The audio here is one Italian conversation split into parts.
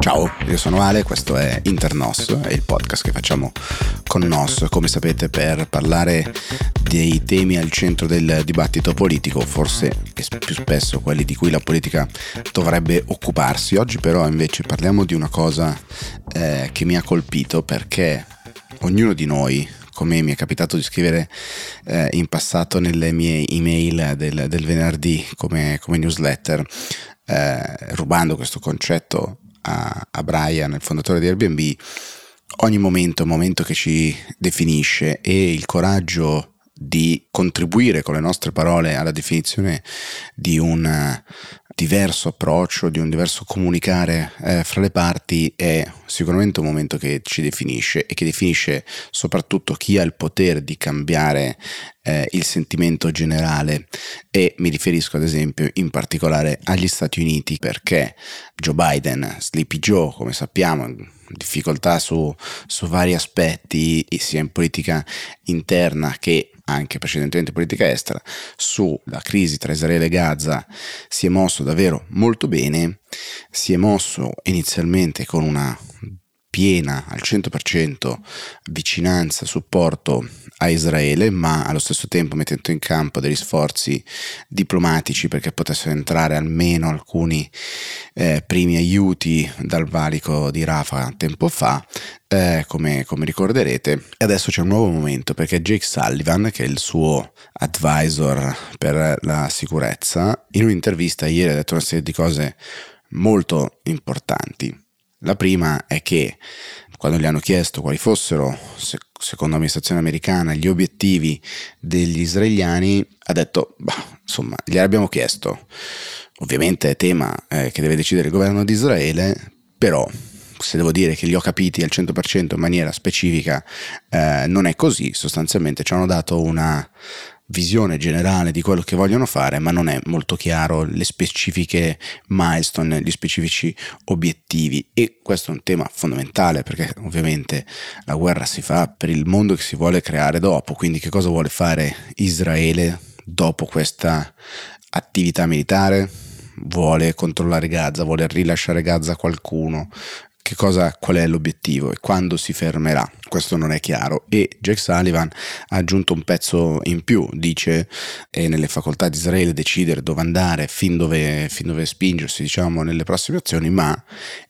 Ciao, io sono Ale, questo è Internos, è il podcast che facciamo con Nos, come sapete, per parlare dei temi al centro del dibattito politico, forse più spesso quelli di cui la politica dovrebbe occuparsi. Oggi però invece parliamo di una cosa eh, che mi ha colpito perché ognuno di noi, come mi è capitato di scrivere eh, in passato nelle mie email del, del venerdì come, come newsletter, eh, rubando questo concetto a, a Brian, il fondatore di Airbnb, ogni momento è un momento che ci definisce e il coraggio di contribuire con le nostre parole alla definizione di un diverso approccio, di un diverso comunicare eh, fra le parti è sicuramente un momento che ci definisce e che definisce soprattutto chi ha il potere di cambiare eh, il sentimento generale. E mi riferisco ad esempio in particolare agli Stati Uniti perché Joe Biden, Sleepy Joe come sappiamo, difficoltà su, su vari aspetti sia in politica interna che anche precedentemente politica estera, sulla crisi tra Israele e Gaza si è mosso davvero molto bene, si è mosso inizialmente con una piena al 100% vicinanza, supporto a Israele, ma allo stesso tempo mettendo in campo degli sforzi diplomatici perché potessero entrare almeno alcuni eh, primi aiuti dal valico di Rafah tempo fa, eh, come, come, ricorderete. E adesso c'è un nuovo momento perché Jake Sullivan, che è il suo advisor per la sicurezza, in un'intervista ieri ha detto una serie di cose molto importanti. La prima è che quando gli hanno chiesto quali fossero, secondo l'amministrazione americana, gli obiettivi degli israeliani, ha detto, bah, insomma, gliel'abbiamo chiesto. Ovviamente è tema eh, che deve decidere il governo di Israele, però se devo dire che li ho capiti al 100% in maniera specifica, eh, non è così, sostanzialmente ci hanno dato una visione generale di quello che vogliono fare, ma non è molto chiaro le specifiche milestone, gli specifici obiettivi e questo è un tema fondamentale perché ovviamente la guerra si fa per il mondo che si vuole creare dopo, quindi che cosa vuole fare Israele dopo questa attività militare? Vuole controllare Gaza, vuole rilasciare Gaza a qualcuno, che cosa, qual è l'obiettivo e quando si fermerà. Questo non è chiaro. E Jack Sullivan ha aggiunto un pezzo in più, dice è nelle facoltà di Israele decidere dove andare, fin dove, fin dove spingersi, diciamo, nelle prossime azioni, ma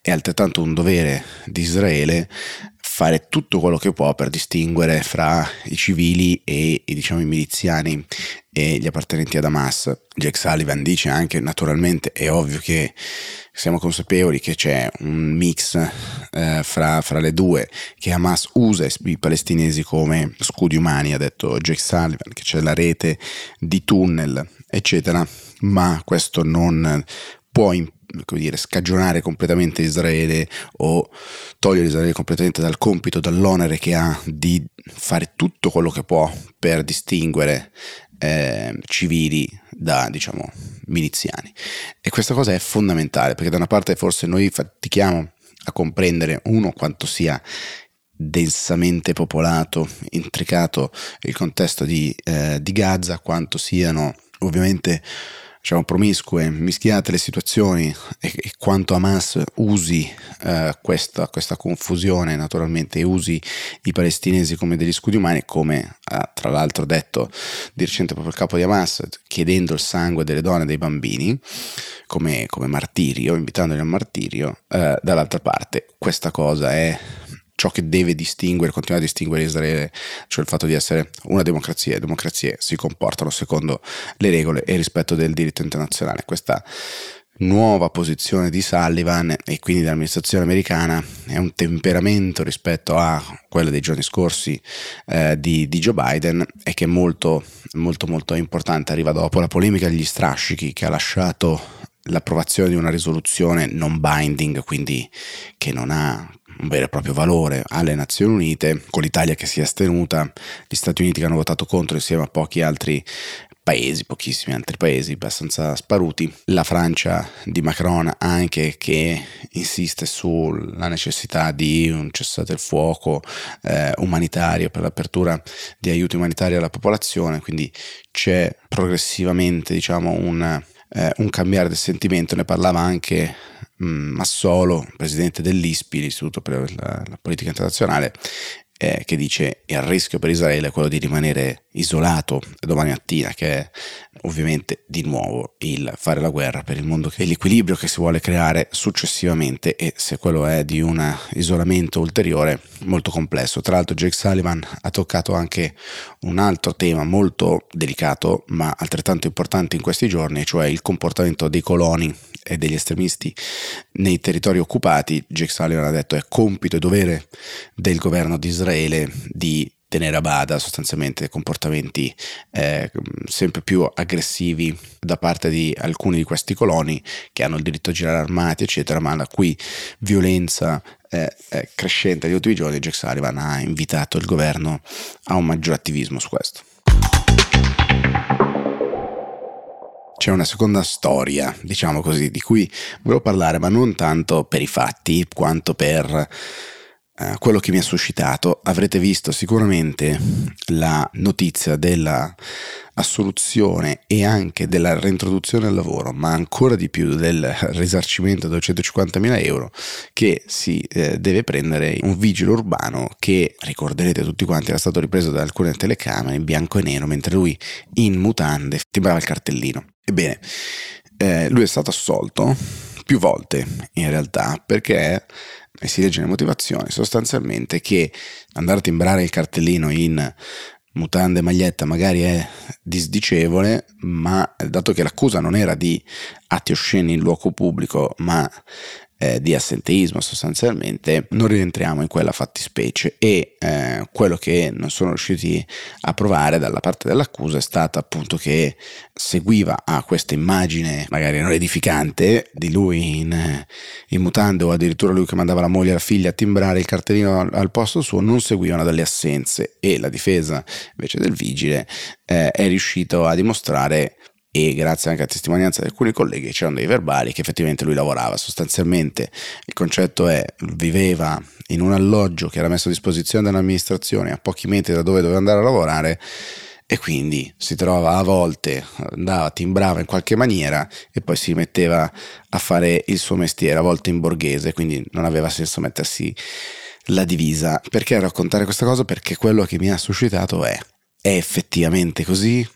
è altrettanto un dovere di Israele fare tutto quello che può per distinguere fra i civili e, e diciamo, i miliziani e gli appartenenti ad Hamas. Jack Sullivan dice anche, naturalmente, è ovvio che siamo consapevoli che c'è un mix eh, fra, fra, le due, che Hamas usa i palestinesi come scudi umani, ha detto Jack Sullivan, che c'è la rete di tunnel, eccetera, ma questo non può dire, scagionare completamente Israele o togliere Israele completamente dal compito, dall'onere che ha di fare tutto quello che può per distinguere eh, civili da diciamo miliziani. E questa cosa è fondamentale perché da una parte forse noi fatichiamo a comprendere uno quanto sia densamente popolato, intricato il contesto di, eh, di Gaza, quanto siano ovviamente diciamo, promiscue, mischiate le situazioni e, e quanto Hamas usi eh, questa, questa, confusione naturalmente usi i palestinesi come degli scudi umani, come ha tra l'altro detto di recente proprio il capo di Hamas, chiedendo il sangue delle donne e dei bambini come, come martirio, invitandoli al martirio, eh, dall'altra parte. Questa cosa è ciò che deve distinguere, continuare a distinguere Israele, cioè il fatto di essere una democrazia, le democrazie si comportano secondo le regole e rispetto del diritto internazionale. Questa nuova posizione di Sullivan e quindi dell'amministrazione americana è un temperamento rispetto a quello dei giorni scorsi eh, di, di, Joe Biden e che è molto molto molto importante arriva dopo la polemica degli strascichi che ha lasciato l'approvazione di una risoluzione non binding quindi che non ha un vero e proprio valore alle Nazioni Unite, con l'Italia che si è astenuta, gli Stati Uniti che hanno votato contro insieme a pochi altri paesi, pochissimi altri paesi abbastanza sparuti, la Francia di Macron anche che insiste sulla necessità di un cessate il fuoco eh, umanitario per l'apertura di aiuti umanitari alla popolazione, quindi c'è progressivamente diciamo un, eh, un cambiare del sentimento, ne parlava anche Massolo, presidente dell'ISPI, l'Istituto per la, la Politica Internazionale, eh, che dice il rischio per Israele è quello di rimanere isolato domani mattina, che è ovviamente di nuovo il fare la guerra per il mondo e l'equilibrio che si vuole creare successivamente e se quello è di un isolamento ulteriore molto complesso. Tra l'altro Jake Sullivan ha toccato anche un altro tema molto delicato ma altrettanto importante in questi giorni, cioè il comportamento dei coloni e degli estremisti nei territori occupati. Jake Sullivan ha detto è compito e dovere del governo di Israele di tenere a bada sostanzialmente comportamenti eh, sempre più aggressivi da parte di alcuni di questi coloni che hanno il diritto a girare armati eccetera ma la cui violenza eh, crescente negli ultimi giorni Jack Sullivan ha invitato il governo a un maggior attivismo su questo c'è una seconda storia, diciamo così, di cui volevo parlare, ma non tanto per i fatti quanto per eh, quello che mi ha suscitato. Avrete visto sicuramente la notizia della assoluzione e anche della reintroduzione al lavoro, ma ancora di più del risarcimento da 250.000 euro che si eh, deve prendere un vigile urbano che ricorderete tutti quanti era stato ripreso da alcune telecamere in bianco e nero mentre lui in mutande timbrava il cartellino. Ebbene, eh, lui è stato assolto più volte in realtà perché e si legge nelle motivazioni sostanzialmente che andare a timbrare il cartellino in mutande e maglietta magari è disdicevole, ma dato che l'accusa non era di atti osceni in luogo pubblico, ma eh, di assenteismo sostanzialmente, non rientriamo in quella fattispecie. E eh, quello che non sono riusciti a provare dalla parte dell'accusa è stato appunto che seguiva a questa immagine magari non edificante di lui in, in mutande o addirittura lui che mandava la moglie e la figlia a timbrare il cartellino al, al posto suo, non seguivano delle assenze. E la difesa invece del vigile eh, è riuscito a dimostrare e grazie anche a testimonianza di alcuni colleghi c'erano dei verbali che effettivamente lui lavorava sostanzialmente il concetto è viveva in un alloggio che era messo a disposizione dall'amministrazione a pochi metri da dove doveva andare a lavorare e quindi si trovava a volte, andava, timbrava in qualche maniera e poi si metteva a fare il suo mestiere, a volte in borghese, quindi non aveva senso mettersi la divisa. Perché raccontare questa cosa? Perché quello che mi ha suscitato è, è effettivamente così?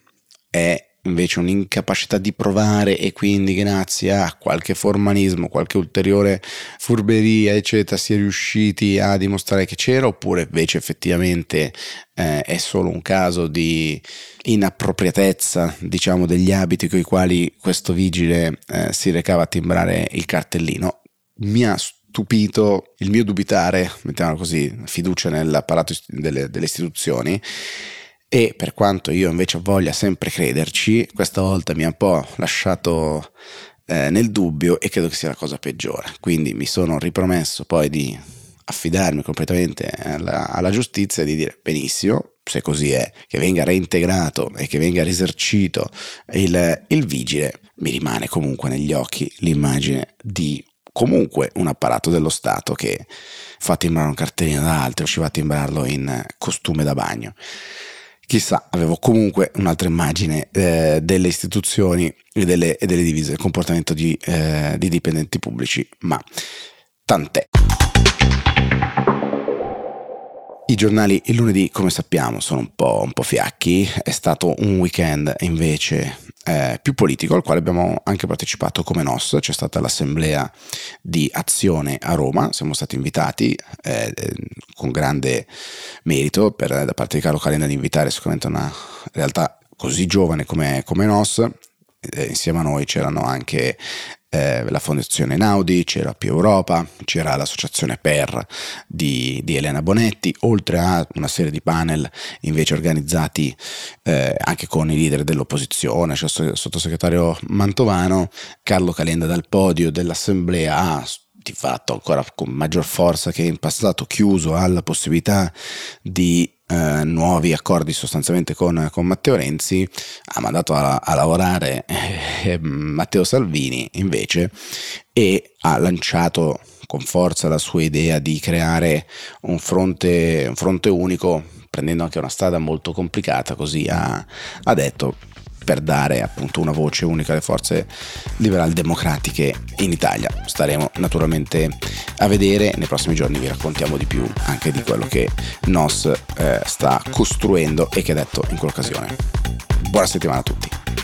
È invece un'incapacità di provare e quindi grazie a qualche formalismo, qualche ulteriore furberia, eccetera, si è riusciti a dimostrare che c'era oppure invece effettivamente eh, è solo un caso di inappropriatezza, diciamo, degli abiti con i quali questo vigile eh, si recava a timbrare il cartellino. Mi ha stupito il mio dubitare, mettiamo così, fiducia nell'apparato delle, delle istituzioni e per quanto io invece voglia sempre crederci, questa volta mi ha un po' lasciato eh, nel dubbio e credo che sia la cosa peggiore. Quindi mi sono ripromesso poi di affidarmi completamente alla, alla giustizia e di dire benissimo, se così è, che venga reintegrato e che venga risarcito il, il vigile, mi rimane comunque negli occhi l'immagine di comunque un apparato dello Stato che fa timbrare un cartellino da altri o ci va a timbrarlo in costume da bagno. Chissà, avevo comunque un'altra immagine eh, delle istituzioni e delle, e delle, divise, del comportamento di, eh, di dipendenti pubblici, ma tant'è. I giornali il lunedì, come sappiamo, sono un po', un po fiacchi, è stato un weekend invece eh, più politico al quale abbiamo anche partecipato come NOS, c'è stata l'assemblea di azione a Roma, siamo stati invitati eh, con grande merito per, da parte di Carlo Calenda di invitare sicuramente una realtà così giovane come, come NOS, eh, insieme a noi c'erano anche eh, la Fondazione Naudi, c'era Più Europa, c'era l'associazione PER di, di, Elena Bonetti, oltre a una serie di panel invece organizzati eh, anche con i leader dell'opposizione, cioè il sottosegretario Mantovano, Carlo Calenda dal podio dell'assemblea ha di fatto ancora con maggior forza che in passato chiuso alla possibilità di eh, nuovi accordi sostanzialmente con, con, Matteo Renzi, ha mandato a, a lavorare eh, Matteo Salvini invece e ha lanciato con forza la sua idea di creare un fronte, un fronte unico prendendo anche una strada molto complicata, così ha, ha detto per dare appunto una voce unica alle forze liberal democratiche in Italia. Staremo naturalmente a vedere, nei prossimi giorni vi raccontiamo di più anche di quello che NOS eh, sta costruendo e che ha detto in quell'occasione. Buona settimana a tutti.